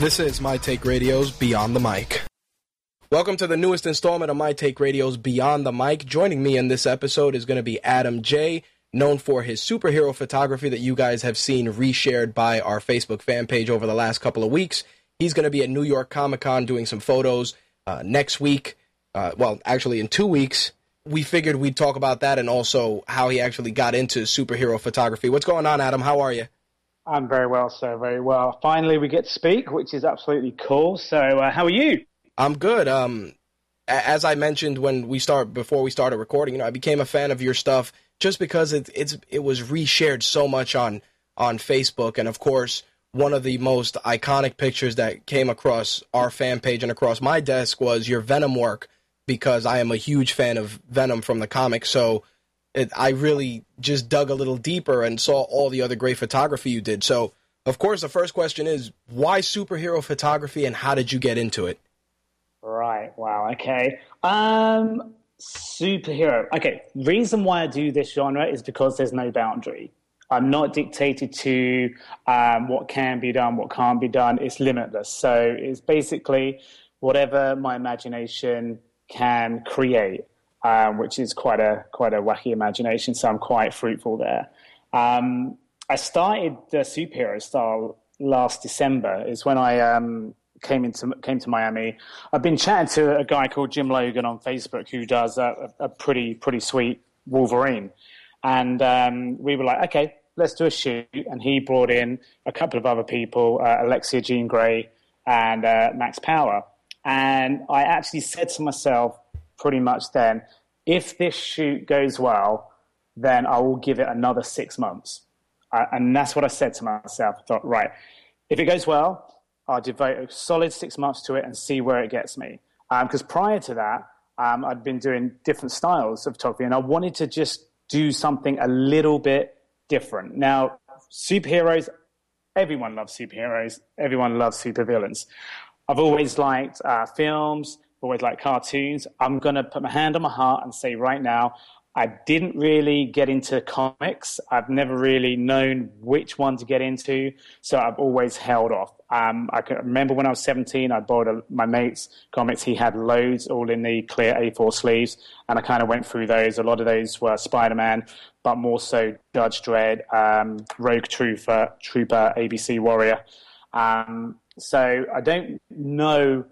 This is My Take Radio's Beyond the Mic. Welcome to the newest installment of My Take Radio's Beyond the Mic. Joining me in this episode is going to be Adam Jay, known for his superhero photography that you guys have seen reshared by our Facebook fan page over the last couple of weeks. He's going to be at New York Comic Con doing some photos uh, next week. Uh, well, actually, in two weeks. We figured we'd talk about that and also how he actually got into superhero photography. What's going on, Adam? How are you? I'm very well, sir. Very well. Finally, we get to speak, which is absolutely cool. So, uh, how are you? I'm good. Um, as I mentioned when we start before we started recording, you know, I became a fan of your stuff just because it it's it was reshared so much on on Facebook, and of course, one of the most iconic pictures that came across our fan page and across my desk was your Venom work because I am a huge fan of Venom from the comics. So it, I really just dug a little deeper and saw all the other great photography you did. So, of course, the first question is why superhero photography and how did you get into it? Right. Wow. Okay. Um, superhero. Okay. Reason why I do this genre is because there's no boundary. I'm not dictated to um, what can be done, what can't be done. It's limitless. So it's basically whatever my imagination can create um, which is quite a quite a wacky imagination. So I'm quite fruitful there. Um, I started the superhero style last December. Is when I um, came into came to Miami. I've been chatting to a guy called Jim Logan on Facebook who does a, a pretty pretty sweet Wolverine, and um, we were like, okay, let's do a shoot. And he brought in a couple of other people, uh, Alexia Jean Grey and uh, Max Power. And I actually said to myself, pretty much then, if this shoot goes well, then I will give it another six months. And that's what I said to myself. I thought, right, if it goes well, I'll devote a solid six months to it and see where it gets me. Because um, prior to that, um, I'd been doing different styles of photography, and I wanted to just do something a little bit different. Now, superheroes, everyone loves superheroes, everyone loves supervillains. I've always liked uh, films, always like cartoons. I'm going to put my hand on my heart and say right now, I didn't really get into comics. I've never really known which one to get into, so I've always held off. Um, I can remember when I was 17, I bought a, my mate's comics. He had loads, all in the clear A4 sleeves, and I kind of went through those. A lot of those were Spider-Man, but more so Judge Dredd, um, Rogue Trooper, Trooper, ABC Warrior. Um, so I don't know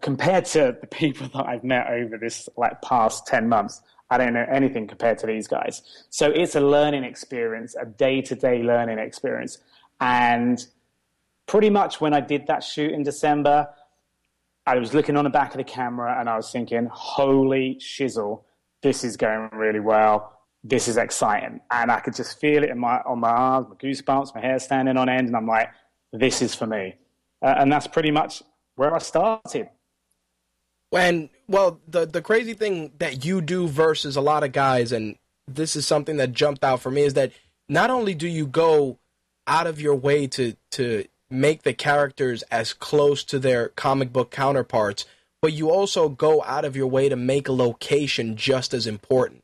compared to the people that I've met over this like past 10 months, I don't know anything compared to these guys. So it's a learning experience, a day to day learning experience. And pretty much when I did that shoot in December, I was looking on the back of the camera and I was thinking, holy shizzle, this is going really well. This is exciting. And I could just feel it in my, on my arms, my goosebumps, my hair standing on end. And I'm like, this is for me. Uh, and that's pretty much where I started. And well, the the crazy thing that you do versus a lot of guys, and this is something that jumped out for me, is that not only do you go out of your way to to make the characters as close to their comic book counterparts, but you also go out of your way to make a location just as important.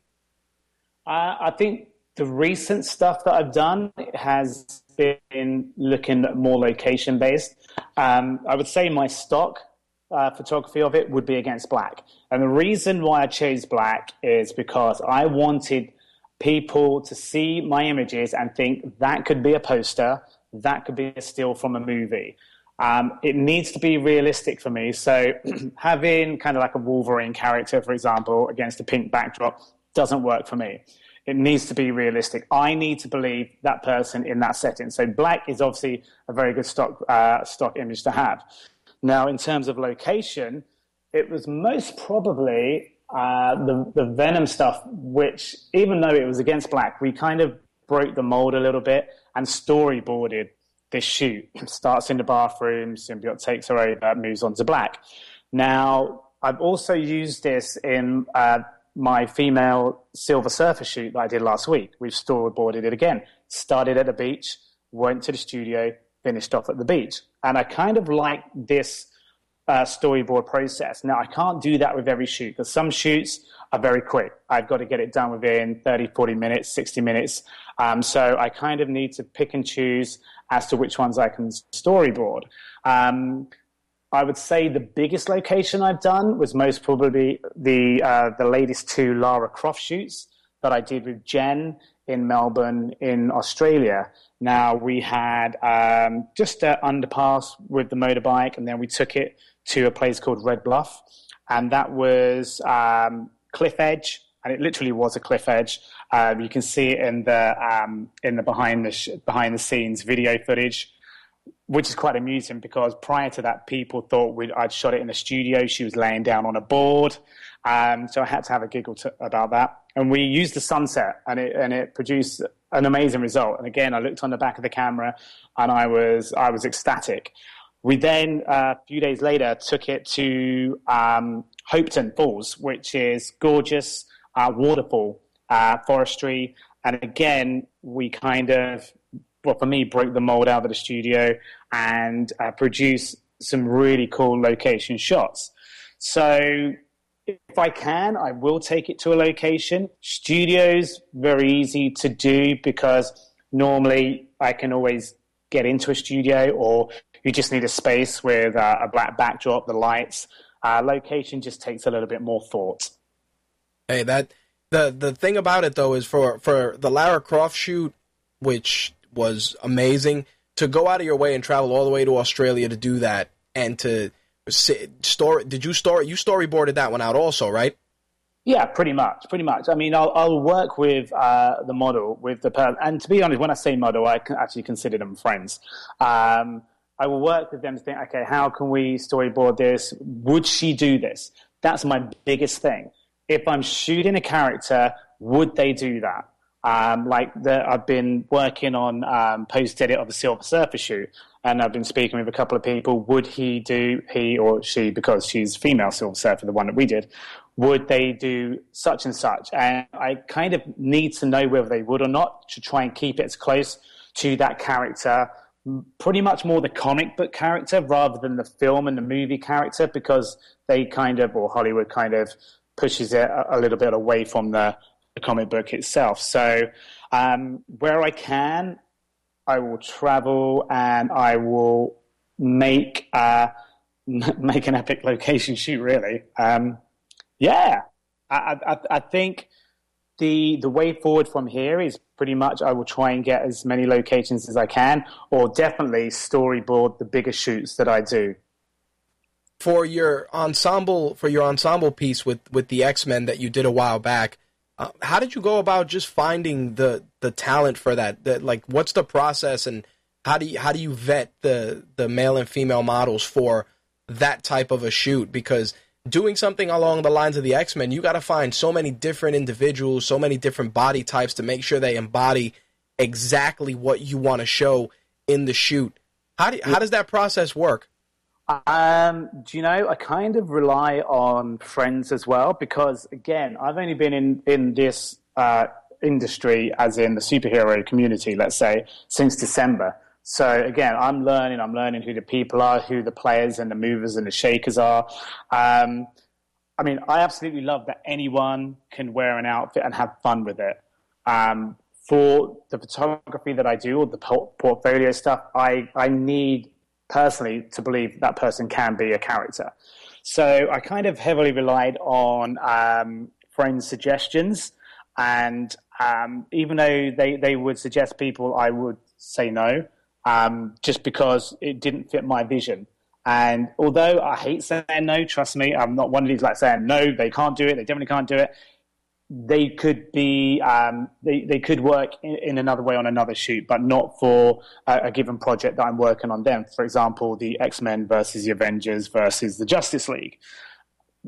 Uh, I think the recent stuff that I've done has been looking more location based. Um, I would say my stock uh, photography of it would be against black. And the reason why I chose black is because I wanted people to see my images and think that could be a poster, that could be a still from a movie. Um, it needs to be realistic for me. So having kind of like a Wolverine character, for example, against a pink backdrop doesn't work for me. It needs to be realistic. I need to believe that person in that setting. So black is obviously a very good stock uh, stock image to have. Now, in terms of location, it was most probably uh, the the Venom stuff, which even though it was against black, we kind of broke the mold a little bit and storyboarded this shoot. Starts in the bathroom, symbiote takes her over, moves on to black. Now, I've also used this in uh, my female Silver Surfer shoot that I did last week. We've storyboarded it again. Started at the beach, went to the studio, finished off at the beach. And I kind of like this uh, storyboard process. Now, I can't do that with every shoot because some shoots are very quick. I've got to get it done within 30, 40 minutes, 60 minutes. Um, so I kind of need to pick and choose as to which ones I can storyboard. Um, I would say the biggest location I've done was most probably the uh, the latest two Lara Croft shoots that I did with Jen in Melbourne in Australia. Now we had um, just an underpass with the motorbike, and then we took it to a place called Red Bluff, and that was um, cliff edge, and it literally was a cliff edge. Um, you can see it in the um, in the behind the sh- behind the scenes video footage which is quite amusing because prior to that, people thought I'd shot it in a studio. She was laying down on a board. Um, so I had to have a giggle to, about that. And we used the sunset and it, and it produced an amazing result. And again, I looked on the back of the camera and I was, I was ecstatic. We then, uh, a few days later, took it to um, Hopetoun Falls, which is gorgeous uh, waterfall, uh, forestry. And again, we kind of well, for me, broke the mold out of the studio and uh, produce some really cool location shots. So if I can, I will take it to a location. Studios, very easy to do because normally I can always get into a studio or you just need a space with uh, a black backdrop, the lights. Uh, location just takes a little bit more thought. Hey, that the the thing about it though is for for the Lara Croft shoot, which was amazing. To go out of your way and travel all the way to Australia to do that and to story. Did you story? You storyboarded that one out also, right? Yeah, pretty much, pretty much. I mean, I'll, I'll work with uh, the model, with the per- and to be honest, when I say model, I actually consider them friends. Um, I will work with them to think, okay, how can we storyboard this? Would she do this? That's my biggest thing. If I'm shooting a character, would they do that? Um, like the, I've been working on um, post edit of a Silver Surfer shoot, and I've been speaking with a couple of people. Would he do he or she because she's female Silver Surfer, the one that we did? Would they do such and such? And I kind of need to know whether they would or not to try and keep it as close to that character, pretty much more the comic book character rather than the film and the movie character, because they kind of or Hollywood kind of pushes it a, a little bit away from the the comic book itself. So um, where I can, I will travel and I will make uh, make an epic location shoot. Really, um, yeah. I, I, I think the the way forward from here is pretty much I will try and get as many locations as I can, or definitely storyboard the bigger shoots that I do. For your ensemble, for your ensemble piece with with the X Men that you did a while back, uh, how did you go about just finding the the talent for that? That like, what's the process, and how do you how do you vet the the male and female models for that type of a shoot? Because doing something along the lines of the X Men, you got to find so many different individuals, so many different body types to make sure they embody exactly what you want to show in the shoot. How do, how does that process work? Um, do you know, I kind of rely on friends as well because, again, I've only been in, in this uh, industry, as in the superhero community, let's say, since December. So, again, I'm learning, I'm learning who the people are, who the players and the movers and the shakers are. Um, I mean, I absolutely love that anyone can wear an outfit and have fun with it. Um, for the photography that I do or the portfolio stuff, I, I need personally to believe that person can be a character. So I kind of heavily relied on um, friends' suggestions, and um, even though they, they would suggest people, I would say no, um, just because it didn't fit my vision. And although I hate saying no, trust me, I'm not one of these like saying no, they can't do it, they definitely can't do it. They could be um, they, they could work in, in, another way on another shoot, but not for a, a, given project that I'm working on. Them, for example, the X Men versus the Avengers versus the Justice League.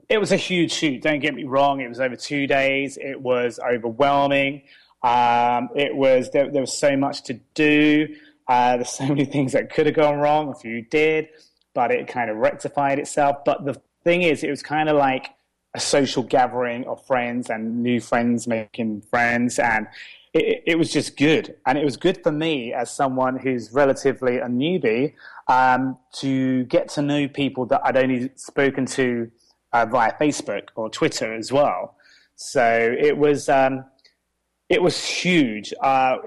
It was a huge shoot. Don't get me wrong. It was over two days. It was overwhelming. Um, it was there, there, was so much to do. Uh, there's so many things that could have gone wrong. A few did, but it kind of rectified itself. But the thing is, it was kind of like a social gathering of friends and new friends making friends and it, it, was just good. And it was good for me as someone who's relatively a newbie um, to get to know people that i'd only spoken to uh, via facebook or twitter as well. So it was um, it was huge. Uh,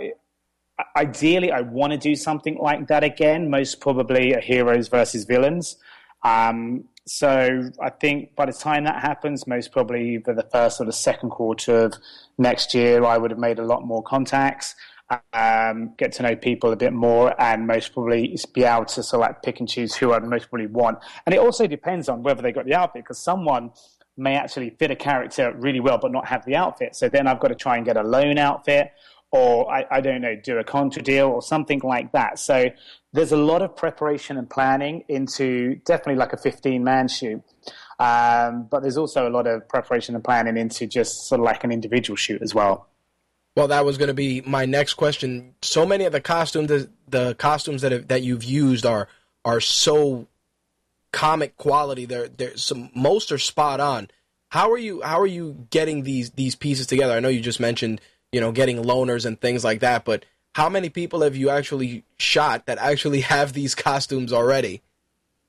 ideally i want to do something like that again most probably a heroes versus villains. Um, so I think by the time that happens, most probably for the first or the second quarter of next year, I would have made a lot more contacts, um, get to know people a bit more, and most probably be able to select, pick and choose who I'd most probably want. And it also depends on whether they got the outfit, because someone may actually fit a character really well but not have the outfit. So then I've got to try and get a loan outfit or I, I, don't know, do a contra deal or something like that. So there's a lot of preparation and planning into definitely like a 15 man shoot. Um, but there's also a lot of preparation and planning into just sort of like an individual shoot as well. Well, that was going to be my next question. So many of the costumes, the costumes that have, that you've used are are so comic quality. They're, they're some most are spot on. How are you? How are you getting these these pieces together? I know you just mentioned you know getting loaners and things like that, but how many people have you actually shot that actually have these costumes already?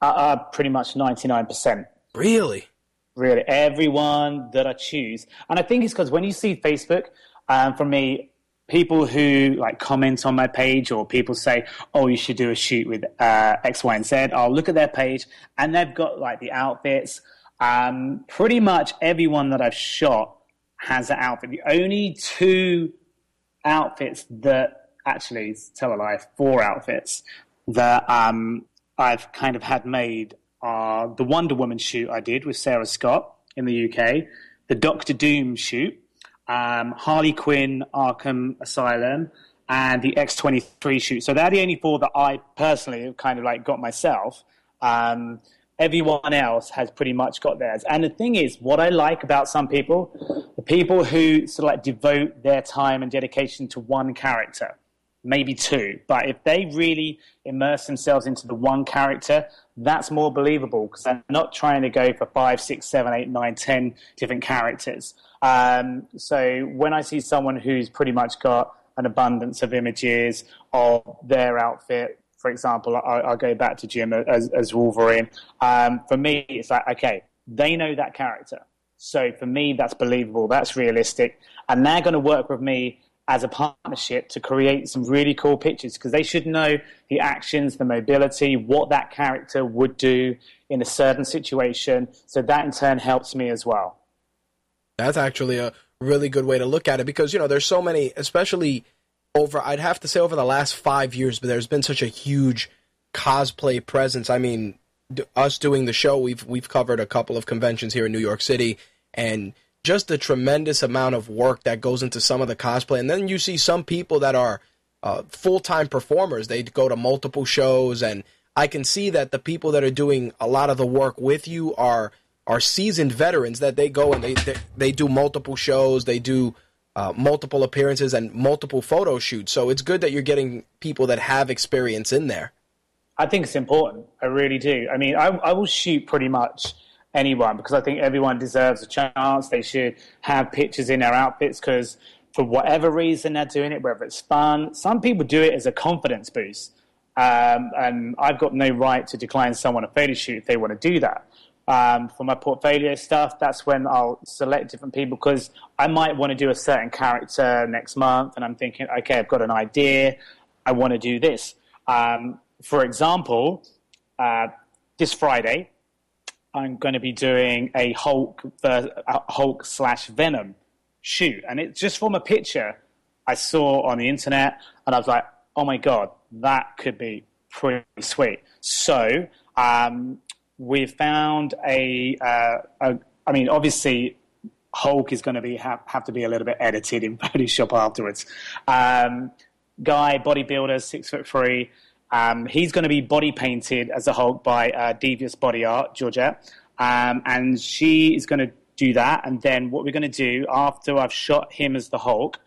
Uh, uh, pretty much 99%. Really? Really. Everyone that I choose. And I think it's because when you see Facebook, um, for me, people who like comment on my page or people say, oh, you should do a shoot with uh, X, Y, and Z, I'll look at their page and they've got like the outfits. Um, pretty much everyone that I've shot has an outfit. The only two outfits that actually, tell a lie, four outfits that um, I've kind of had made are the Wonder Woman shoot I did with Sarah Scott in the UK, the Doctor Doom shoot, um, Harley Quinn Arkham Asylum, and the X23 shoot. So they're the only four that I personally have kind of like got myself. Um, everyone else has pretty much got theirs. And the thing is, what I like about some people, the people who sort of like devote their time and dedication to one character maybe two. But if they really immerse themselves into the one character, that's more believable because they're not trying to go for five, six, seven, eight, nine, ten different characters. Um, so when I see someone who's pretty much got an abundance of images of their outfit, for example, I, will go back to Jim as, as Wolverine. Um, for me, it's like, okay, they know that character. So for me, that's believable, that's realistic, and they're going to work with me as a partnership to create some really cool pictures because they should know the actions, the mobility, what that character would do in a certain situation. So that in turn helps me as well. That's actually a really good way to look at it because, you know, there's so many, especially over, I'd have to say over the last five years, but there's been such a huge cosplay presence. I mean, us doing the show, we've, we've covered a couple of conventions here in New York City and just the tremendous amount of work that goes into some of the cosplay. And then you see some people that are uh, full time performers. They go to multiple shows, and I can see that the people that are doing a lot of the work with you are are seasoned veterans. That they go and they they, they do multiple shows. They do. Uh, multiple appearances and multiple photo shoots. So it's good that you're getting people that have experience in there. I think it's important. I really do. I mean, I, I will shoot pretty much anyone because I think everyone deserves a chance. They should have pictures in their outfits because for whatever reason they're doing it, whether it's fun. Some people do it as a confidence boost. Um, and I've got no right to decline someone a photo shoot if they want to do that. Um, for my portfolio stuff, that's when I'll select different people because I might want to do a certain character next month, and I'm thinking, okay, I've got an idea, I want to do this. Um, for example, uh, this Friday, I'm going to be doing a Hulk, Hulk slash Venom shoot, and it's just from a picture I saw on the internet, and I was like, oh my god, that could be pretty sweet. So um, we found a, uh, a, I mean, obviously Hulk is going to be have, have to be a little bit edited in Photoshop afterwards. Um, guy, bodybuilder, six foot three. Um, he's going to be body painted as a Hulk by uh, Devious Body Art, Georgette. Um, and she is going to do that. And then what we're going to do after I've shot him as the Hulk,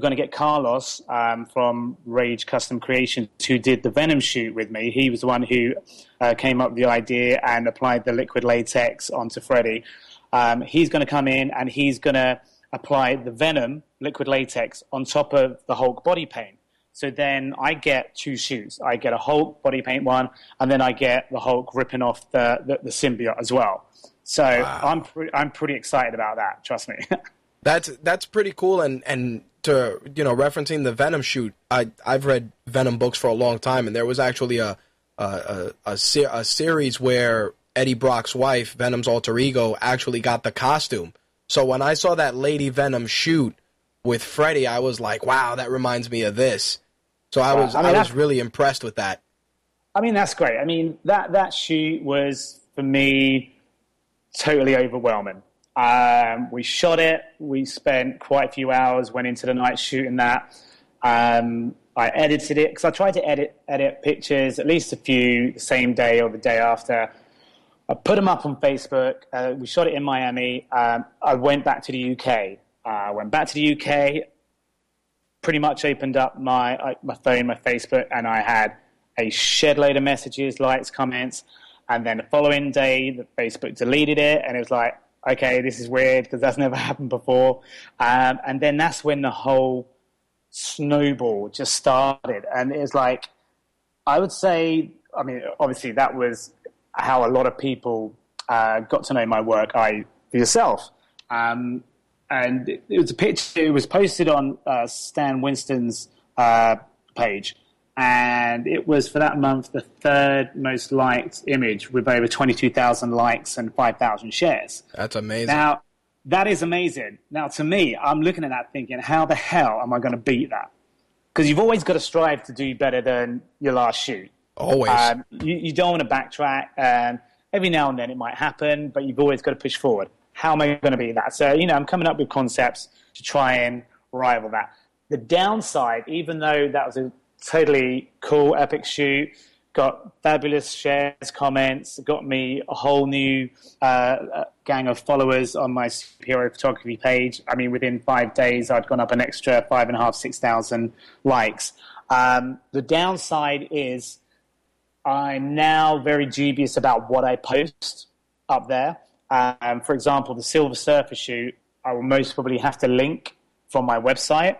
we're going to get Carlos um, from Rage Custom Creations, who did the Venom shoot with me. He was the one who uh, came up with the idea and applied the liquid latex onto Freddie. Um, he's going to come in and he's going to apply the Venom liquid latex on top of the Hulk body paint. So then I get two shoots. I get a Hulk body paint one, and then I get the Hulk ripping off the, the, the symbiote as well. So wow. I'm pre- I'm pretty excited about that. Trust me. that's that's pretty cool. And and to you know referencing the Venom shoot, I I've read Venom books for a long time, and there was actually a a a, a, a series where Eddie Brock's wife, Venom's alter ego, actually got the costume. So when I saw that Lady Venom shoot with Freddie, I was like, wow, that reminds me of this. So I was I, mean, I was really impressed with that. I mean, that's great. I mean, that that shoot was for me totally overwhelming. Um, we shot it. We spent quite a few hours. Went into the night shooting that. Um, I edited it because I tried to edit edit pictures at least a few the same day or the day after. I put them up on Facebook. Uh, we shot it in Miami. Um, I went back to the UK. I uh, went back to the UK. Pretty much opened up my uh, my phone, my Facebook, and I had a shed load of messages, likes, comments. And then the following day, the Facebook deleted it, and it was like, okay, this is weird because that's never happened before. Um, and then that's when the whole snowball just started, and it was like, I would say, I mean, obviously that was how a lot of people uh, got to know my work. I yourself, um, and it, it, was a picture. It was posted on uh, Stan Winston's uh, page and it was for that month the third most liked image with over 22,000 likes and 5,000 shares. That's amazing. Now, that is amazing. Now, to me, I'm looking at that thinking, how the hell am I going to beat that? Because you've always got to strive to do better than your last shoot. Always. Um, you, you, don't want to backtrack. And every now and then it might happen, but you've always got to push forward. How am I going to beat that? So, you know, I'm coming up with concepts to try and rival that. The downside, even though that was a totally cool, epic shoot. Got fabulous shares, comments. Got me a whole new uh, gang of followers on my superhero photography page. I mean, within five days, I'd gone up an extra five and a half, six thousand likes. Um, the downside is I'm now very dubious about what I post up there. Um, for example, the Silver Surfer shoot, I will most probably have to link from my website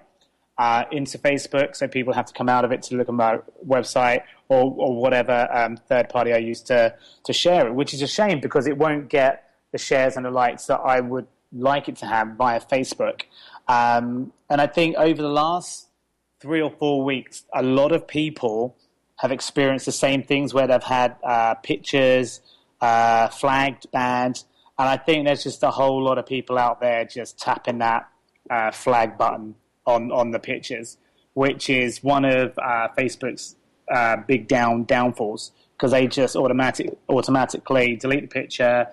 uh, into Facebook, so people have to come out of it to look at my website or, or whatever um, third party I use to, to share it, which is a shame because it won't get the shares and the likes that I would like it to have via Facebook. Um, and I think over the last three or four weeks, a lot of people have experienced the same things where they've had uh, pictures uh, flagged, banned. And I think there's just a whole lot of people out there just tapping that uh, flag button on on the pictures, which is one of uh, Facebook's uh, big down downfalls because they just automatic automatically delete the picture.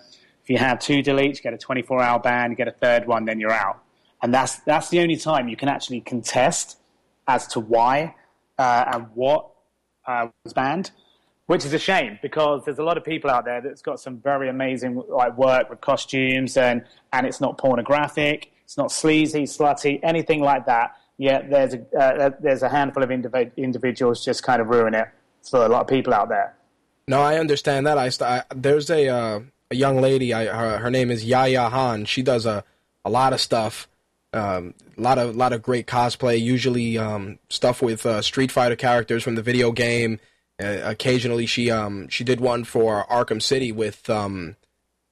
If you have two deletes, you get a 24 hour ban. You get a third one, then you're out. And that's that's the only time you can actually contest as to why uh, and what uh, was banned which is a shame because there's a lot of people out there that's got some very amazing like work with costumes and and it's not pornographic it's not sleazy, slutty, anything like that. Yet there's a, uh, there's a handful of indiv- individuals just kind of ruin it for a lot of people out there. No, I understand that. I, I there's a uh, a young lady. I, her, her name is Yaya Han. She does a a lot of stuff. Um, a lot of lot of great cosplay. Usually um, stuff with uh, Street Fighter characters from the video game. Uh, occasionally, she um, she did one for Arkham City with um,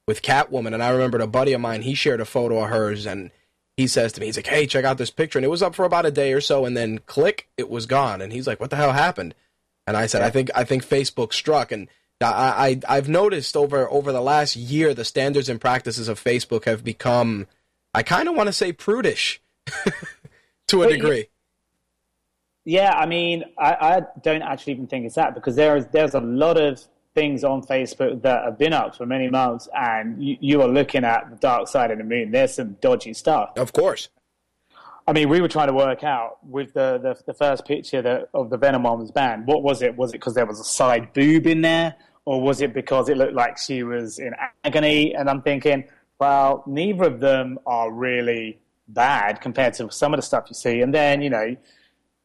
with Catwoman, and I remembered a buddy of mine. He shared a photo of hers, and he says to me, he's like, "Hey, check out this picture," and it was up for about a day or so, and then click, it was gone, and he's like, "What the hell happened?" And I said. "I think I think Facebook struck." And I, I I've noticed over over the last year, the standards and practices of Facebook have become, I kind of want to say, prudish to a but degree. Yeah, I mean, I, I don't actually even think it's that because there is there's a lot of things on Facebook that have been up for many months, and you, you are looking at the dark side of the moon. There's some dodgy stuff. Of course. I mean, we were trying to work out with the, the, the first picture that, of the Venom one was banned. What was it? Was it because there was a side boob in there? Or was it because it looked like she was in agony? And I'm thinking, well, neither of them are really bad compared to some of the stuff you see. And then, you know,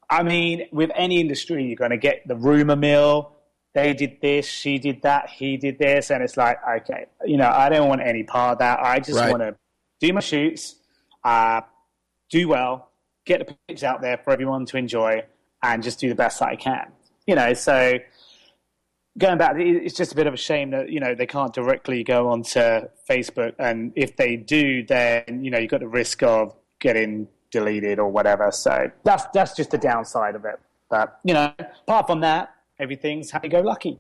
I mean, with any industry, you're going to get the rumor mill. They did this, she did that, he did this. And it's like, okay, you know, I don't want any part of that. I just Right. want to do my shoots, uh, do well, get the pictures out there for everyone to enjoy, and just do the best that I can. You know, so going back, it's just a bit of a shame that you know they can't directly go onto Facebook, and if they do, then you know you've got the risk of getting deleted or whatever. So that's that's just the downside of it. But you know, apart from that, everything's happy go lucky.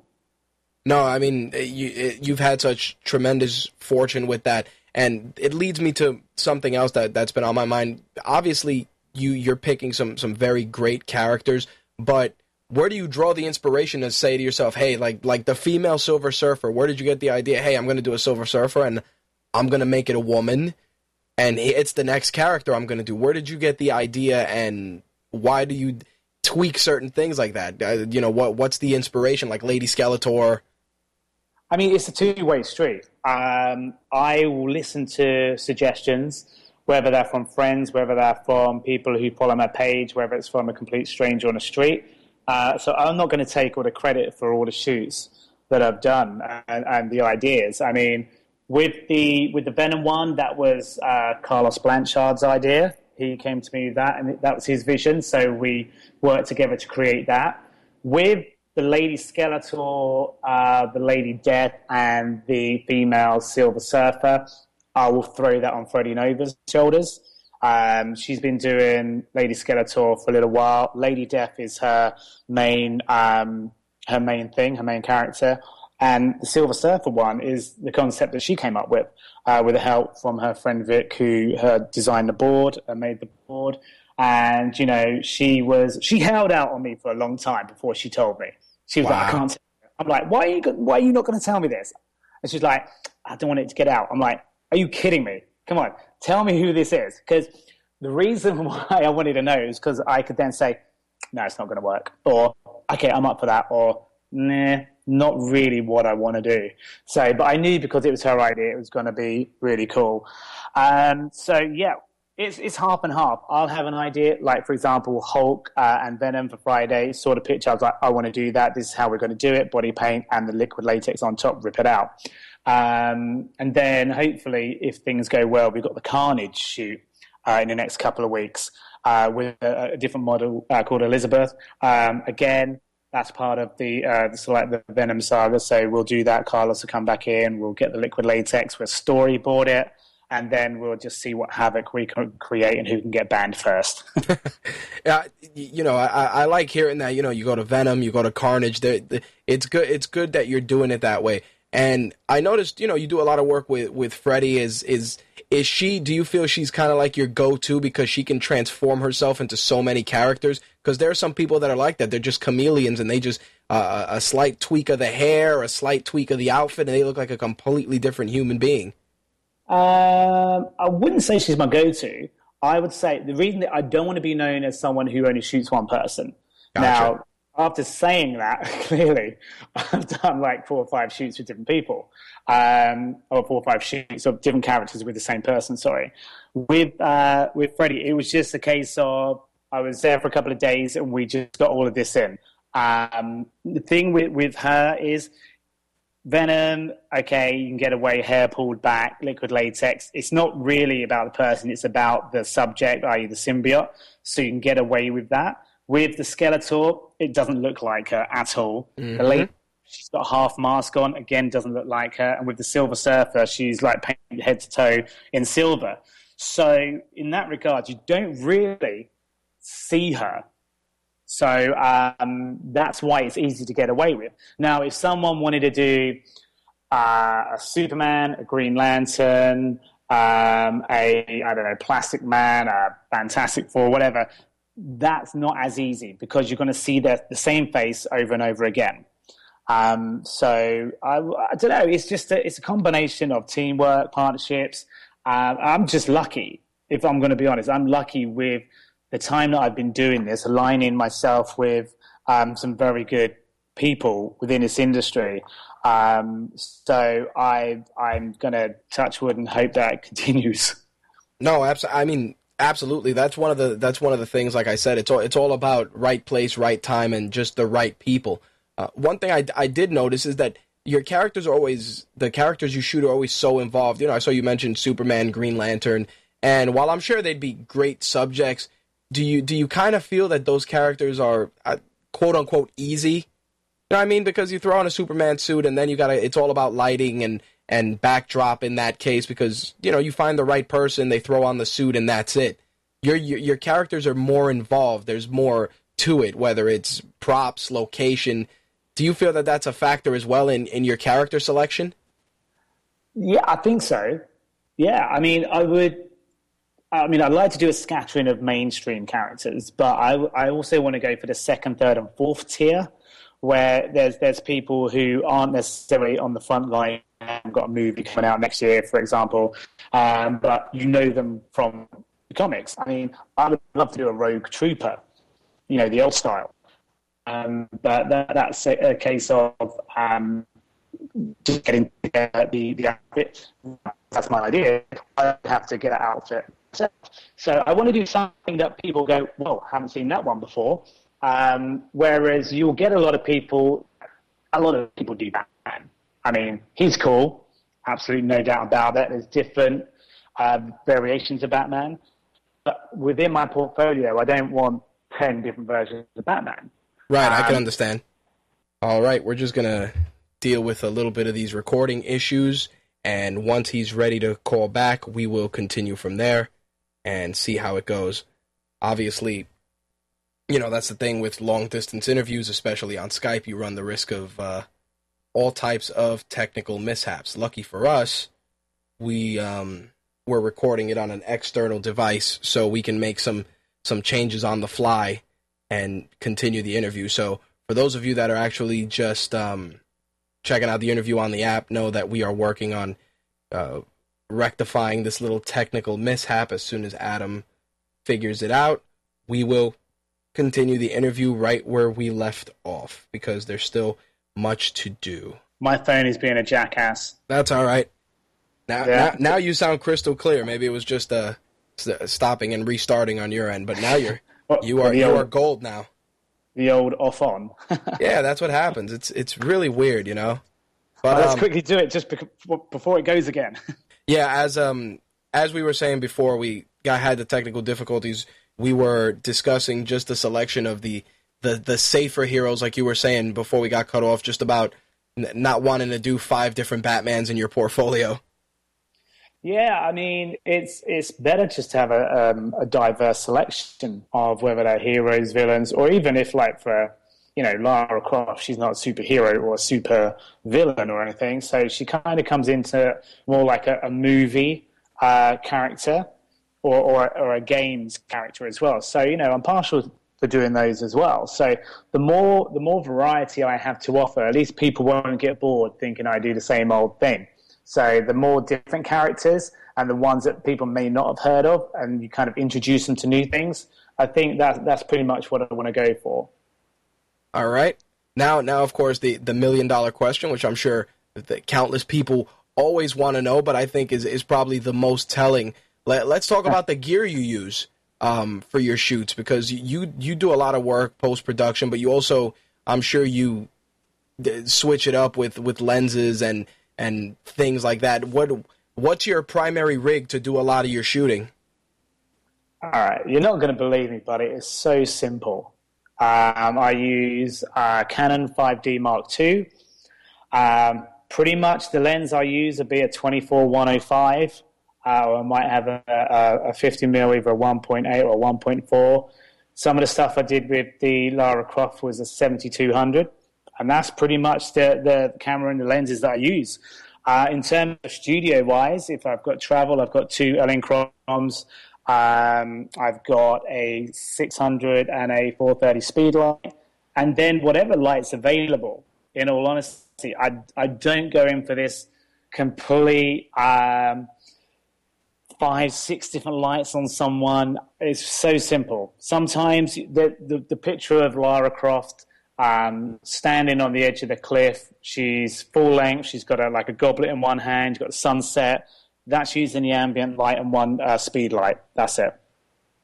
No, I mean you you've had such tremendous fortune with that, and it leads me to something else that that's been on my mind. Obviously, you you're picking some some very great characters, but where do you draw the inspiration to say to yourself, "Hey, like like the female Silver Surfer, where did you get the idea? Hey, I'm going to do a Silver Surfer, and I'm going to make it a woman, and it's the next character I'm going to do." Where did you get the idea, and why do you tweak certain things like that? Uh, you know, what what's the inspiration? Like Lady Skeletor. I mean, it's a two-way street. Um, I will listen to suggestions, whether they're from friends, whether they're from people who follow my page, whether it's from a complete stranger on the street. Uh, so I'm not going to take all the credit for all the shoots that I've done and, and the ideas. I mean, with the with the Venom one, that was uh, Carlos Blanchard's idea. He came to me with that, and that was his vision. So we worked together to create that. With the Lady Skeletor, uh, the Lady Death, and the female Silver Surfer, I will throw that on Freddie Nova's shoulders. Um, she's been doing Lady Skeletor for a little while. Lady Death is her main um, her main thing, her main character. And the Silver Surfer one is the concept that she came up with, uh, with the help from her friend Vic, who designed the board and made the board. And you know, she was she held out on me for a long time before she told me. She was like, "I can't." Tell you. I'm like, "Why are you? Why are you not going to tell me this?" And she's like, "I don't want it to get out." I'm like, "Are you kidding me? Come on, tell me who this is." Because the reason why I wanted to know is because I could then say, "No, it's not going to work," or "Okay, I'm up for that," or "Nah, not really what I want to do." So, but I knew because it was her idea, it was going to be really cool. Um, so yeah, it's it's half and half. I'll have an idea, like for example, Hulk uh, and Venom for Friday. Saw the picture, I was like, I want to do that. This is how we're going to do it: body paint and the liquid latex on top, rip it out. Um, and then hopefully, if things go well, we've got the Carnage shoot uh, in the next couple of weeks uh, with a, a different model uh, called Elizabeth. Um, again. That's part of the uh, select the Venom saga, so we'll do that. Carlos will come back in. We'll get the liquid latex. We'll storyboard it, and then we'll just see what havoc we can create and who can get banned first. Yeah, you know, I, I like hearing that. You know, you go to Venom, you go to Carnage. It's good. It's good that you're doing it that way. And I noticed, you know, you do a lot of work with with Freddie. Is is is she? Do you feel she's kind of like your go to because she can transform herself into so many characters? Because there are some people that are like that. They're just chameleons, and they just uh, a slight tweak of the hair, a slight tweak of the outfit, and they look like a completely different human being. Um, I wouldn't say she's my go-to. I would say the reason that I don't want to be known as someone who only shoots one person. Gotcha. Now, after saying that, clearly, I've done like four or five shoots with different people, um, or four or five shoots of different characters with the same person. Sorry, with uh, with Freddie, it was just a case of I was there for a couple of days and we just got all of this in. Um, the thing with with her is Venom, okay, you can get away, hair pulled back, liquid latex. It's not really about the person, it's about the subject, i.e., the symbiote. So you can get away with that. With the Skeletor, it doesn't look like her at all. The late, she's got a half mask on, again, doesn't look like her. And with the Silver Surfer, she's like painted head to toe in silver. So in that regard, you don't really see her. So um, that's why it's easy to get away with. Now, if someone wanted to do uh, a Superman, a Green Lantern, um, a I don't know, Plastic Man, a Fantastic Four, whatever, that's not as easy because you're going to see the, the same face over and over again. Um, so I, I, don't know. It's just a, it's a combination of teamwork, partnerships. Uh, I'm just lucky, if I'm going to be honest. I'm lucky with the time that I've been doing this, aligning myself with um, some very good people within this industry. Um, so I I'm going to touch wood and hope that continues. No, absolutely. I mean, absolutely. That's one of the that's one of the things. Like I said, it's all it's all about right place, right time, and just the right people. Uh, one thing I, I did notice is that your characters are always the characters you shoot are always so involved. You know, I saw you mentioned Superman, Green Lantern, and while I'm sure they'd be great subjects, do you do you kind of feel that those characters are uh, quote unquote easy? You know what I mean? Because you throw on a Superman suit and then you gotta it's all about lighting and and backdrop in that case because you know you find the right person, they throw on the suit and that's it. Your your, your characters are more involved. There's more to it, whether it's props, location. Do you feel that that's a factor as well in in your character selection? Yeah, I think so. Yeah, I mean, I would. I mean, I'd like to do a scattering of mainstream characters, but I, I also want to go for the second, third, and fourth tier, where there's there's people who aren't necessarily on the front line I've got a movie coming out next year, for example, um, but you know them from the comics. I mean, I would love to do a Rogue Trooper, you know, the old style. Um, but that, that's a, a, case of um, just getting uh, the, the outfit. That's my idea. I have to get an outfit. So, so I want to do something that people go, well, I haven't seen that one before. Um, whereas you'll get a lot of people, a lot of people do Batman. I mean, he's cool, absolutely no doubt about it. There's different uh, variations of Batman, but within my portfolio, I don't want ten different versions of Batman. Right, um, I can um, understand. All right, we're just gonna deal with a little bit of these recording issues, and once he's ready to call back, we will continue from there and see how it goes. Obviously, you know that's the thing with long distance interviews, especially on Skype. You run the risk of uh, all types of technical mishaps. Lucky for us, we um, we're recording it on an external device, so we can make some some changes on the fly and continue the interview. So for those of you that are actually just um, checking out the interview on the app, know that we are working on uh, rectifying this little technical mishap as soon as Adam figures it out. We will continue the interview right where we left off because there's still much to do. My phone is being a jackass. That's all right. Now, yeah. now, now you sound crystal clear. Maybe it was just a uh, stopping and restarting on your end, but now you're well, you are you old, are gold now. The old off on. yeah, that's what happens. It's it's really weird, you know. But let's um, quickly do it just before it goes again. yeah, as um as we were saying before we got had the technical difficulties, we were discussing just the selection of the the the safer heroes, like you were saying before we got cut off, just about n- not wanting to do five different Batmans in your portfolio. Yeah, I mean, it's it's better just to have a um, a diverse selection of whether they're heroes, villains, or even if like for you know Lara Croft, she's not a superhero or a super villain or anything, so she kind of comes into more like a, a movie uh, character or, or or a games character as well. So you know, I'm partial for doing those as well. So the more the more variety I have to offer, at least people won't get bored thinking I do the same old thing. So the more different characters and the ones that people may not have heard of, and you kind of introduce them to new things. I think that that's pretty much what I want to go for. All right. Now, now, of course, the the million dollar question, which I'm sure that countless people always want to know, but I think is is probably the most telling. Let, let's talk about the gear you use um, for your shoots because you you do a lot of work post production, but you also I'm sure you switch it up with with lenses and and things like that. What what's your primary rig to do a lot of your shooting? All right, you're not going to believe me, but it is so simple. Um, I use uh, Canon 5D Mark II. Um, pretty much the lens I use would be a 24 105 uh, or I might have a, a, a 50 mil, either a 1.8 or a 1.4. Some of the stuff I did with the Lara Croft was a 7200, and that's pretty much the, the camera and the lenses that I use. Uh, in terms of studio wise, if I've got travel, I've got two Elinchroms. Um, I've got a 600 and a 430 speed light, and then whatever light's available. in all honesty. I, I don't go in for this complete um, five, six different lights on someone. It's so simple. Sometimes the, the, the picture of Lara Croft um, standing on the edge of the cliff, she's full length, she's got a, like a goblet in one hand, got a sunset. That's using the ambient light and one uh, speed light. That's it.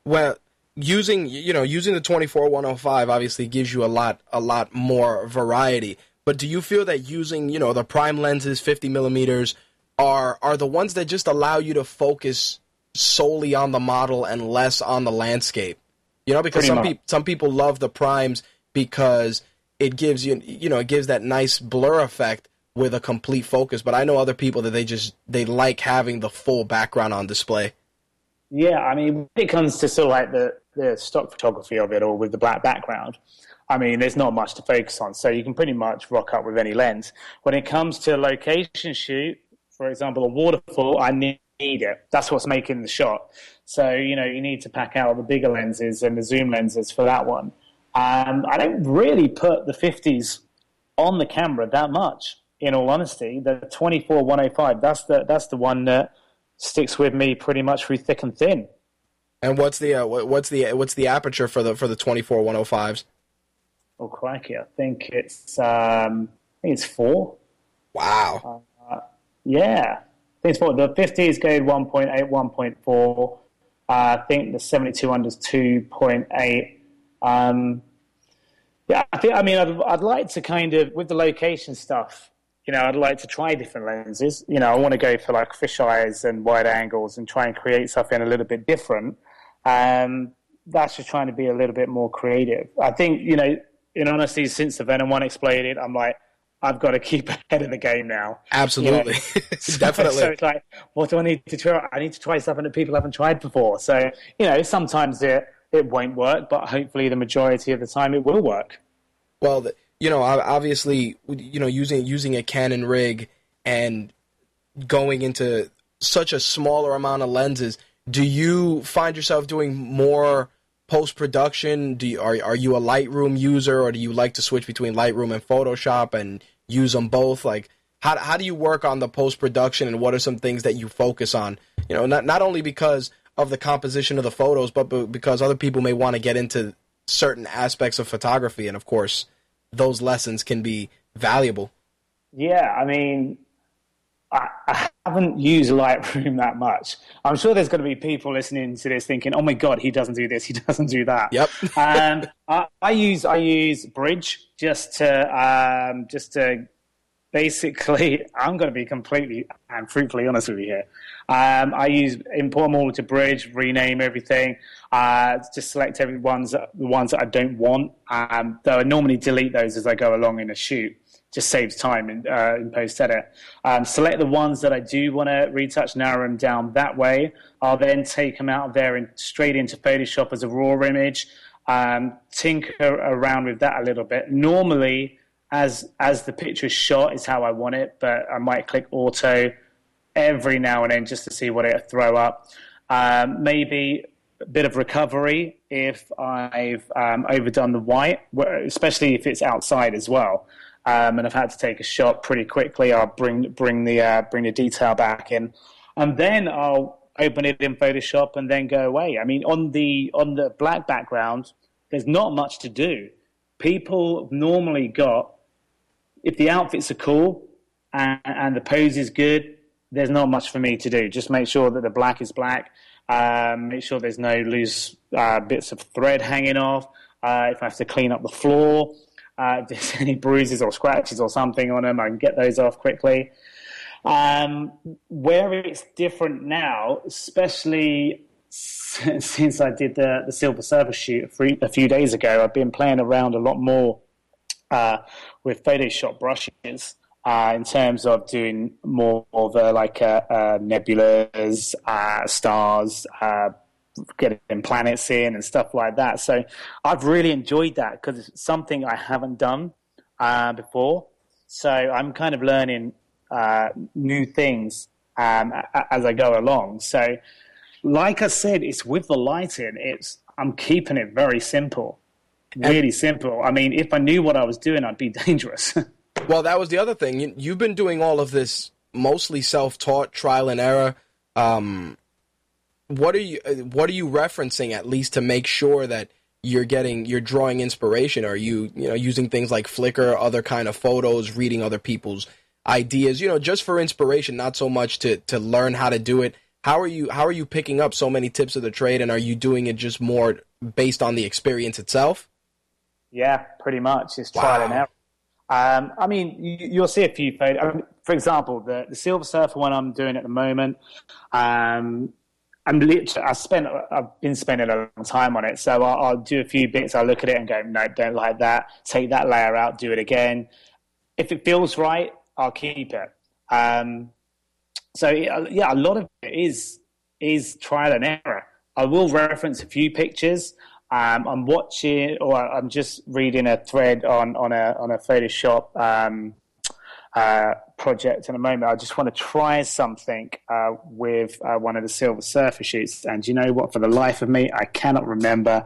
Well, using you know using the 24 105 obviously gives you a lot a lot more variety but do you feel that using you know the prime lenses 50 millimeters are are the ones that just allow you to focus solely on the model and less on the landscape you know because Pretty some people some people love the primes because it gives you you know it gives that nice blur effect with a complete focus but i know other people that they just they like having the full background on display yeah, I mean, when it comes to sort of like the, the stock photography of it all with the black background, I mean, there's not much to focus on. So you can pretty much rock up with any lens. When it comes to location shoot, for example, a waterfall, I need it. That's what's making the shot. So, you know, you need to pack out the bigger lenses and the zoom lenses for that one. Um, I don't really put the 50s on the camera that much, in all honesty. The 24 105, that's the, that's the one that sticks with me pretty much through thick and thin. And what's the uh, what's the what's the aperture for the for the twenty four one hundred oh fives? Oh crikey! I think it's um, I think it's four. Wow. Yeah, I think. The fifties go 1.8, 1.4. Uh, I think the seventy two under is two point eight. Um, yeah, I think. I mean, I'd, I'd like to kind of with the location stuff you know, I'd like to try different lenses. You know, I want to go for like fisheyes and wide angles and try and create something a little bit different. Um, that's just trying to be a little bit more creative. I think, you know, in honesty, since the Venom one exploded, I'm like, I've got to keep ahead of the game now. Absolutely, you know? definitely. So it's like, what do I need to try? I need to try something that people haven't tried before. So you know, sometimes it it won't work, but hopefully the majority of the time it will work. Well, the, you know, obviously, you know, using using a Canon rig and going into such a smaller amount of lenses, do you find yourself doing more post production? Do you, are are you a Lightroom user, or do you like to switch between Lightroom and Photoshop and use them both? Like, how how do you work on the post production, and what are some things that you focus on? You know, not not only because of the composition of the photos, but because other people may want to get into certain aspects of photography, and of course those lessons can be valuable. Yeah, I mean, I, I, haven't used Lightroom that much. I'm sure there's going to be people listening to this thinking, "Oh my god, he doesn't do this, he doesn't do that." Yep. um, I, I, use I use Bridge just to um, just to basically. I'm going to be completely and fruitfully honest with you here. Um, I use import them all to Bridge, rename everything, uh, just select every ones the ones that I don't want. Um, though I normally delete those as I go along in a shoot. Just saves time in, uh, in post edit. Um, select the ones that I do want to retouch, narrow them down that way. I'll then take them out there and straight into Photoshop as a raw image. Um, tinker around with that a little bit. Normally, as as the picture is shot, is how I want it, but I might click auto every now and then just to see what it'll throw up. Um, maybe a bit of recovery if I've um, overdone the white, especially if it's outside as well. Um, and I've had to take a shot pretty quickly. I'll bring bring the uh, bring the detail back in, and then I'll open it in Photoshop and then go away. I mean, on the on the black background, there's not much to do. People normally got if the outfits are cool and, and the pose is good, there's not much for me to do. Just make sure that the black is black. Um, make sure there's no loose uh, bits of thread hanging off. Uh, if I have to clean up the floor, uh, if there's any bruises or scratches or something on them, I can get those off quickly. Um, where it's different now, especially since I did the, the Silver Surfer shoot a few days ago, I've been playing around a lot more uh, with Photoshop brushes uh, in terms of doing more of a, like uh, uh, nebulas, uh, stars, uh, getting planets in and stuff like that. So I've really enjoyed that because it's something I haven't done uh, before. So I'm kind of learning new things um, as I go along. So, like I said, it's with the lighting. It's I'm keeping it very simple, really simple. I mean, if I knew what I was doing, I'd be dangerous. Well, that was the other thing. You, you've been doing all of this mostly self-taught, trial and error. Um, what are you What are you referencing at least to make sure that you're getting you're drawing inspiration? Are you you know using things like Flickr, other kind of photos, reading other people's ideas? You know, just for inspiration, not so much to to learn how to do it. How are you How are you picking up so many tips of the trade, and are you doing it just more based on the experience itself? Yeah, pretty much. It's trial wow. and error. Um, I mean, you, will see a few photos. I mean, for example, the, the Silver Surfer one I'm doing at the moment, um, I'm literally, I spent, I've been spending a long time on it. So I'll, I'll, do a few bits. I'll look at it and go, no, don't like that. Take that layer out, do it again. If it feels right, I'll keep it. Um, so yeah, a lot of it is is trial and error. I will reference a few pictures. Um, I'm watching, or I'm just reading a thread on on a on a Photoshop um, uh, project in a moment. I just want to try something uh, with uh, one of the Silver Surfer shoots, and you know what? For the life of me, I cannot remember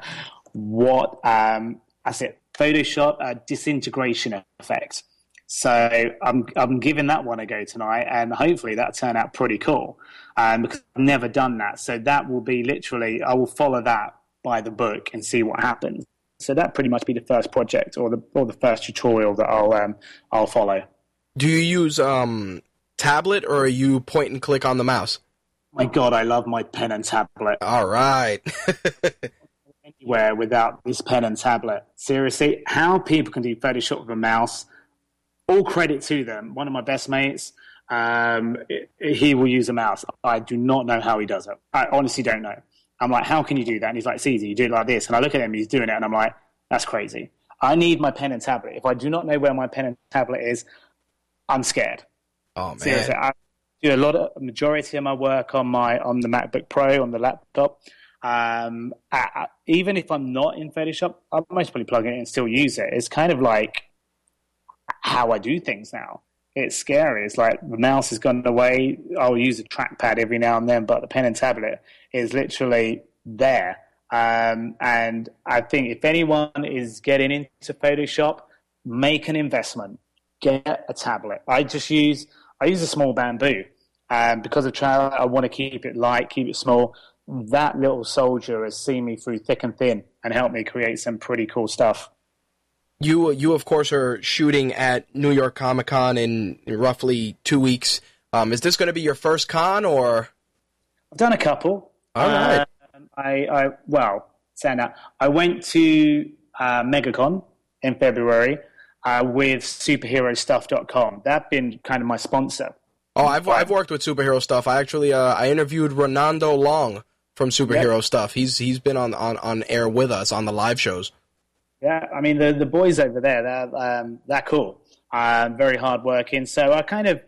what um, I said. Photoshop uh, disintegration effect. So I'm I'm giving that one a go tonight, and hopefully that turn out pretty cool. Um, because I've never done that, so that will be literally I will follow that by the book and see what happens. So that pretty much be the first project or the or the first tutorial that I'll um, I'll follow. Do you use um, tablet or are you point and click on the mouse? My God, I love my pen and tablet. All right. Anywhere without this pen and tablet. Seriously, how people can do Photoshop with a mouse. All credit to them. One of my best mates, um, he will use a mouse. I do not know how he does it. I honestly don't know. I'm like, how can you do that? And he's like, it's easy. You do it like this. And I look at him, he's doing it, and I'm like, that's crazy. I need my pen and tablet. If I do not know where my pen and tablet is, I'm scared. Oh man. Seriously, I do a lot of majority of my work on my on the MacBook Pro on the laptop. Um, I, I, even if I'm not in Photoshop, I most probably plug it in and still use it. It's kind of like how I do things now. It's scary. It's like the mouse has gone away. I'll use a trackpad every now and then, but the pen and tablet is literally there. Um, and I think if anyone is getting into Photoshop, make an investment. Get a tablet. I just use I use a small bamboo. Um, because of travel, I want to keep it light, keep it small. That little soldier has seen me through thick and thin and helped me create some pretty cool stuff. You, you of course, are shooting at New York Comic Con in roughly two weeks. Um, is this going to be your first con, or? I've done a couple. All right. Um, I, I well, saying that I went to uh, MegaCon in February uh, with superherostuff.com. That's been kind of my sponsor. Oh, I've I've worked with superhero stuff. I actually uh, I interviewed Ronaldo Long from Superhero yep. Stuff. He's he's been on, on, on air with us on the live shows. Yeah, I mean the the boys over there, they're um, they're cool. Uh, very hard working. So I kind of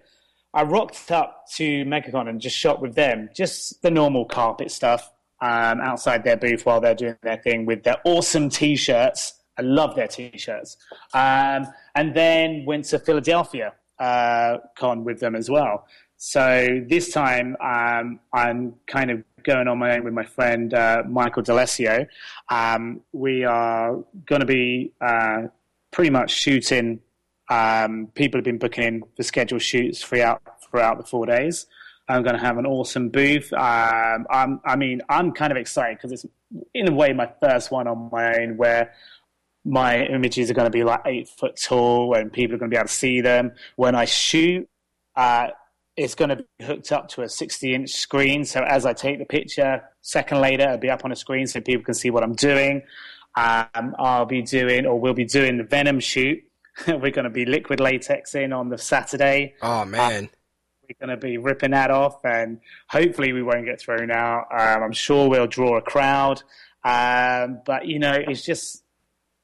I rocked up to MegaCon and just shot with them, just the normal carpet stuff um, outside their booth while they're doing their thing with their awesome T-shirts. I love their T-shirts. Um, and then went to Philadelphia uh, con with them as well. So this time um, I'm kind of going on my own with my friend uh, Michael D'Alessio. Um, we are going to be uh, pretty much shooting um, people have been booking in for scheduled shoots throughout throughout the four days. I'm going to have an awesome booth. Um, I mean, I'm kind of excited because it's in a way my first one on my own where my images are going to be like eight foot tall and people are going to be able to see them. When I shoot, uh, it's going to be hooked up to a 60 inch screen. So as I take the picture, second later, it'll be up on a screen so people can see what I'm doing. Um, I'll be doing, or we'll be doing the Venom shoot we're going to be liquid latex in on the Saturday. Oh man. we're going to be ripping that off, and hopefully we won't get thrown out. Um, I'm sure we'll draw a crowd, um, but you know, it's just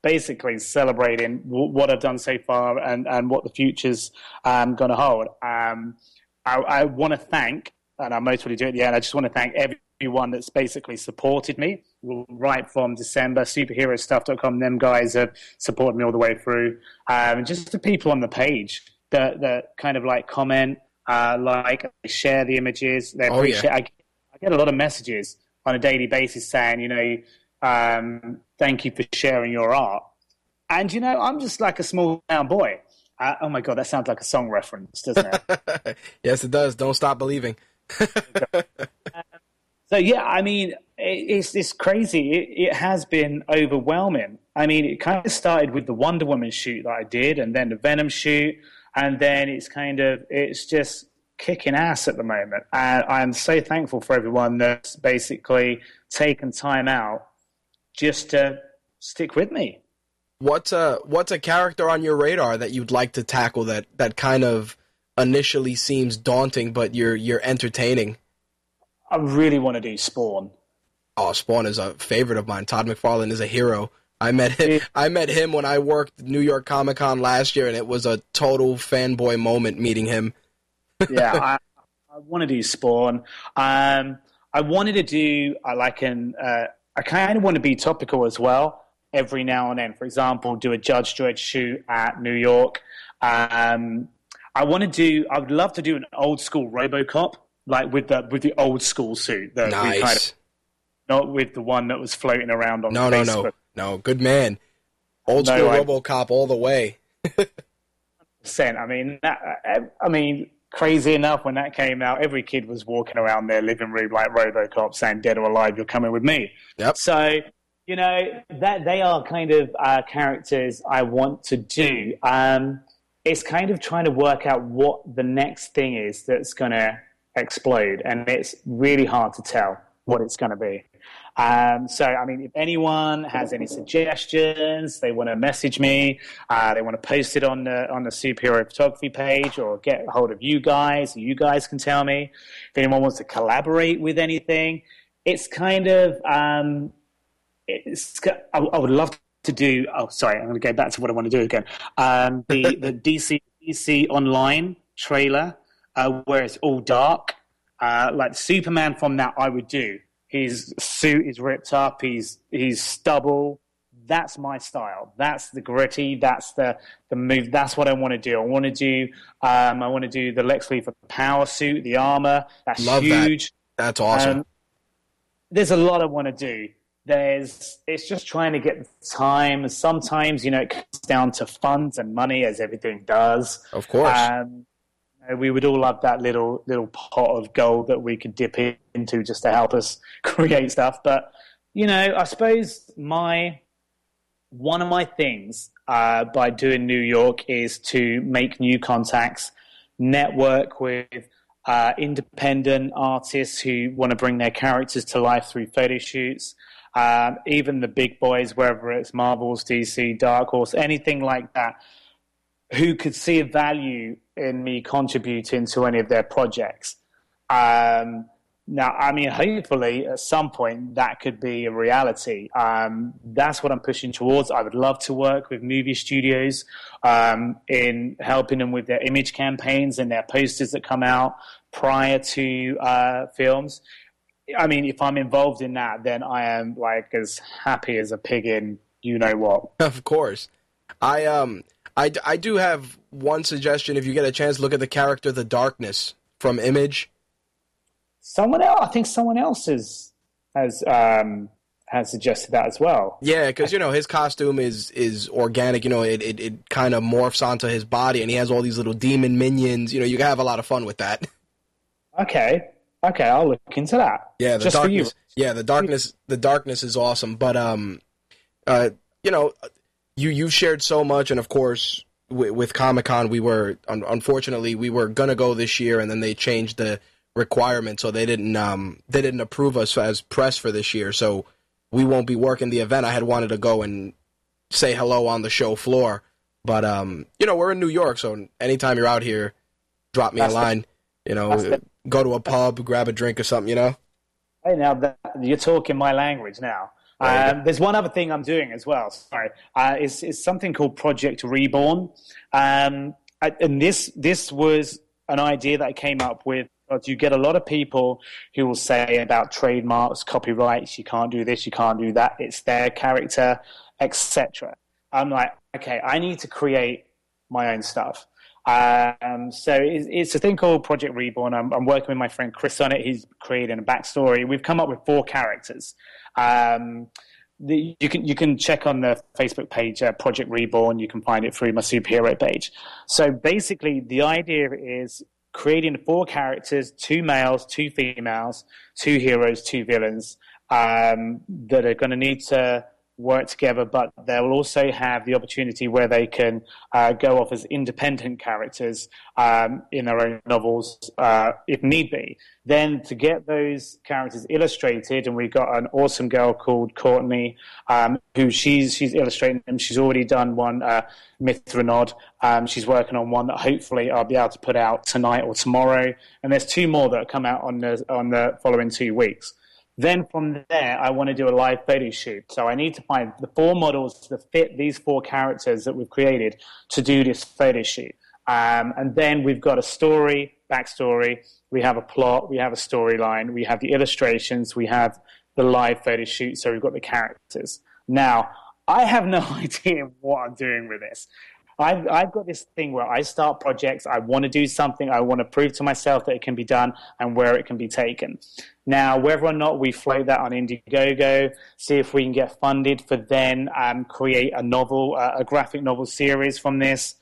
basically celebrating w- what I've done so far and, and what the future's um, going to hold. Um, I, I want to thank, and I mostly do it at the end. I just want to thank everyone that's basically supported me right from December. Superherostuff.com, them guys have supported me all the way through. Um, just the people on the page that, that kind of like comment, uh, like, share the images. They appreciate oh, yeah. I, I, get a lot of messages on a daily basis saying, you know, um, thank you for sharing your art. And, you know, I'm just like a small town boy. Uh, oh my god, that sounds like a song reference, doesn't it? yes, it does. Don't stop believing. so yeah, I mean, it, it's it's crazy. It, it has been overwhelming. I mean, it kind of started with the Wonder Woman shoot that I did, and then the Venom shoot, and then it's kind of it's just kicking ass at the moment. And I'm so thankful for everyone that's basically taken time out just to stick with me. What's a what's a character on your radar that you'd like to tackle that that kind of initially seems daunting, but you're you're entertaining? I really want to do Spawn. Oh, Spawn is a favorite of mine. Todd McFarlane is a hero. I met him. I met him when I worked New York Comic Con last year, and it was a total fanboy moment meeting him. yeah, I, I want to do Spawn. Um, I wanted to do I like an. Uh, I kind of want to be topical as well every now and then. For example, do a Judge Dredd shoot at New York. Um, I want to do. I would love to do an old school RoboCop, like with the with the old school suit. That nice. Kind of, not with the one that was floating around on. No, Facebook. no, no, no. Good man. Old no, school I, RoboCop all the way. I mean, that, I mean, crazy enough when that came out, every kid was walking around their living room like RoboCop, saying "Dead or alive, you're coming with me." Yep. So you know that they are kind of uh, characters I want to do. Um, it's kind of trying to work out what the next thing is that's going to explode, and it's really hard to tell what it's going to be. Um, so, I mean, if anyone has any suggestions, they want to message me, uh, they want to post it on the on the superhero photography page, or get a hold of you guys. You guys can tell me if anyone wants to collaborate with anything. It's kind of um, it's, I, I, would love to do. Oh, sorry, I'm going to go back to what I want to do again. Um, the the DC DC Online trailer, uh, where it's all dark, uh, like Superman from that, I would do. His suit is ripped up. He's he's stubble. That's my style. That's the gritty. That's the the move. That's what I want to do. I want to do. Um, I want to do the Lex Luthor power suit, the armor. That's Love huge. That. That's awesome. Um, there's a lot I want to do there's it's just trying to get time. Sometimes you know it comes down to funds and money, as everything does. Of course. Um, we would all love that little little pot of gold that we could dip into just to help us create stuff. But you know, I suppose my one of my things uh, by doing New York is to make new contacts, network with uh, independent artists who want to bring their characters to life through photo shoots. Um, even the big boys, whether it's Marvel's, DC, Dark Horse, anything like that, who could see a value in me contributing to any of their projects. Um, now, I mean, hopefully at some point that could be a reality. Um, that's what I'm pushing towards. I would love to work with movie studios um, in helping them with their image campaigns and their posters that come out prior to uh, films. I mean, if I'm involved in that, then I am like as happy as a pig in you know what. Of course, I um, I, I do have one suggestion. If you get a chance, look at the character the Darkness from Image. Someone else, I think, someone else has has um has suggested that as well. Yeah, because you know his costume is is organic. You know, it it, it kind of morphs onto his body, and he has all these little demon minions. You know, you can have a lot of fun with that. Okay, Okay, I'll look into that. Yeah, the Just darkness. Yeah, the darkness. The darkness is awesome, but um, uh, you know, you you shared so much, and of course, w- with Comic Con, we were un- unfortunately we were gonna go this year, and then they changed the requirement, so they didn't um they didn't approve us as press for this year, so we won't be working the event. I had wanted to go and say hello on the show floor, but um, you know, we're in New York, so anytime you're out here, drop me That's a line. The- you know, go to a pub, grab a drink or something. You know. Hey, now that, you're talking my language now. Um, there's one other thing I'm doing as well. Sorry, uh, it's, it's something called Project Reborn, um, and this this was an idea that I came up with. You get a lot of people who will say about trademarks, copyrights, you can't do this, you can't do that. It's their character, etc. I'm like, okay, I need to create my own stuff. Um, so it's, it's, a thing called Project Reborn. I'm, I'm, working with my friend Chris on it. He's creating a backstory. We've come up with four characters. Um, the, you can you can check on the Facebook page uh, Project Reborn. You can find it through my superhero page. So basically, the idea is creating four characters: two males, two females, two heroes, two villains um, that are going to need to work together, but they'll also have the opportunity where they can uh, go off as independent characters um, in their own novels uh, if need be. Then to get those characters illustrated, and we've got an awesome girl called Courtney, um, who she's she's illustrating them. She's already done one, uh, Mithranod. Um, she's working on one that hopefully I'll be able to put out tonight or tomorrow. And there's two more that come out on the on the following two weeks. Then from there, I want to do a live photo shoot. So I need to find the four models that fit these four characters that we've created to do this photo shoot. Um, and then we've got a story, backstory, we have a plot, we have a storyline, we have the illustrations, we have the live photo shoot, so we've got the characters. Now, I have no idea what I'm doing with this. I've, I've got this thing where I start projects, I want to do something, I want to prove to myself that it can be done and where it can be taken. Now, whether or not we float that on Indiegogo, see if we can get funded for then um, create a novel, uh, a graphic novel series from this,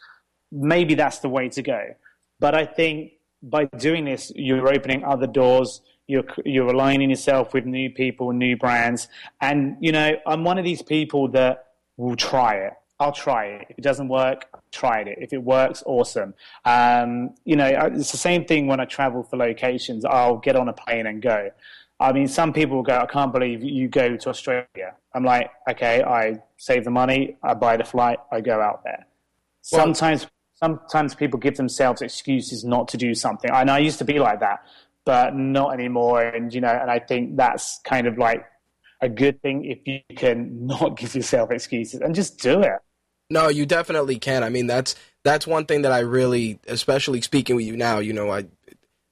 maybe that's the way to go. But I think by doing this, you're opening other doors. You're, you're aligning yourself with new people, new brands. And, you know, I'm one of these people that will try it. I'll try it. If it doesn't work, I tried it. If it works, awesome. Um, you know, it's the same thing when I travel for locations. I'll get on a plane and go. I mean, some people will go, I can't believe you go to Australia. I'm like, okay, I save the money, I buy the flight, I go out there. Well, sometimes, sometimes people give themselves excuses not to do something. And I used to be like that, but not anymore. And, you know, and I think that's kind of like a good thing if you can not give yourself excuses and just do it. No, you definitely can. I mean, that's that's one thing that I really, especially speaking with you now. You know, I,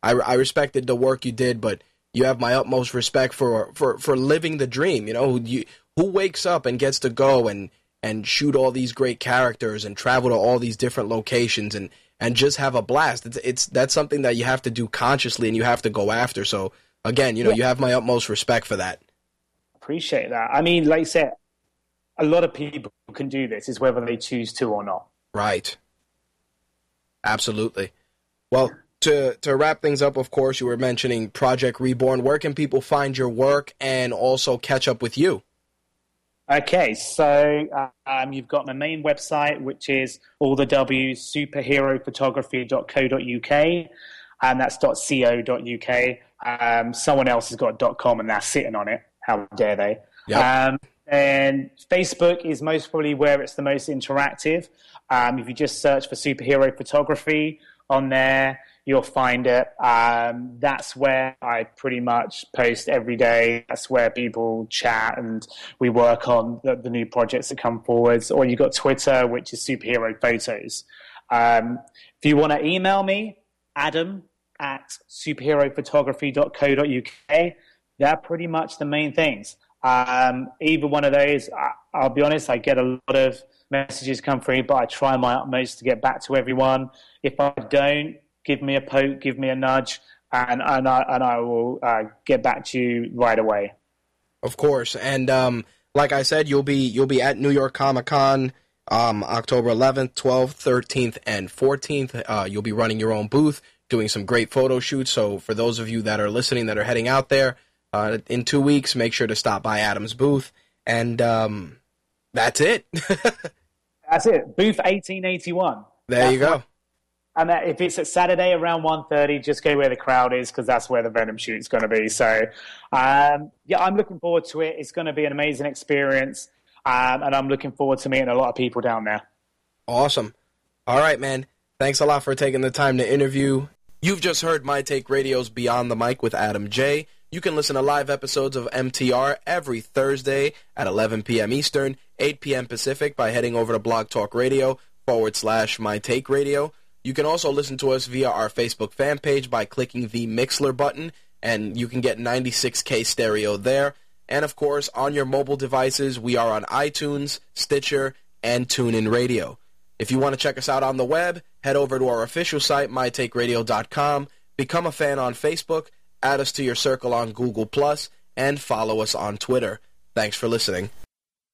I, I respected the work you did, but you have my utmost respect for for for living the dream. You know, you who wakes up and gets to go and and shoot all these great characters and travel to all these different locations and and just have a blast. It's it's that's something that you have to do consciously and you have to go after. So again, you know, yeah. you have my utmost respect for that. Appreciate that. I mean, like I said, a lot of people can do this. Is whether they choose to or not. Right. Absolutely. Well, to to wrap things up, of course, you were mentioning Project Reborn. Where can people find your work and also catch up with you? Okay, so um, you've got my main website, which is all the W superherophotography.co.uk, and that's .co.uk. Um, someone else has got .com, and they're sitting on it. How dare they? Yep. Um, and Facebook is most probably where it's the most interactive. Um, if you just search for superhero photography on there, you'll find it. Um, that's where I pretty much post every day. That's where people chat and we work on the, the new projects that come forwards. Or you've got Twitter, which is superhero photos. Um, if you want to email me, adam at superherophotography.co.uk, they're pretty much the main things. Um, either one of those, I, will be honest, I get a lot of messages come through, but I try my utmost to get back to everyone. If I don't, give me a poke, give me a nudge, and and I and I will uh, get back to you right away. Of course, and um, like I said, you'll be you'll be at New York Comic Con. Um, October 11th, 12th, 13th, and 14th. Uh, you'll be running your own booth, doing some great photo shoots. So, for those of you that are listening that are heading out there, uh, in two weeks, make sure to stop by Adam's booth, and um, that's it. that's it. Booth eighteen eighty one. There that's you go. What, and if it's at Saturday around 1.30, just go where the crowd is because that's where the Venom shoot's going to be. So, um, yeah, I'm looking forward to it. It's going to be an amazing experience, um, and I'm looking forward to meeting a lot of people down there. Awesome. All right, man. Thanks a lot for taking the time to interview. You've just heard My Take Radio's Beyond the Mic with Adam Jay. You can listen to live episodes of MTR every Thursday at 11 p.m. Eastern, 8 p.m. Pacific by heading over to Blog Talk Radio forward slash My Take Radio. You can also listen to us via our Facebook fan page by clicking the Mixlr button, and you can get 96K stereo there. And of course, on your mobile devices, we are on iTunes, Stitcher, and TuneIn Radio. If you want to check us out on the web, head over to our official site, mytakeradio.com, become a fan on Facebook, add us to your circle on Google Plus, and follow us on Twitter. Thanks for listening.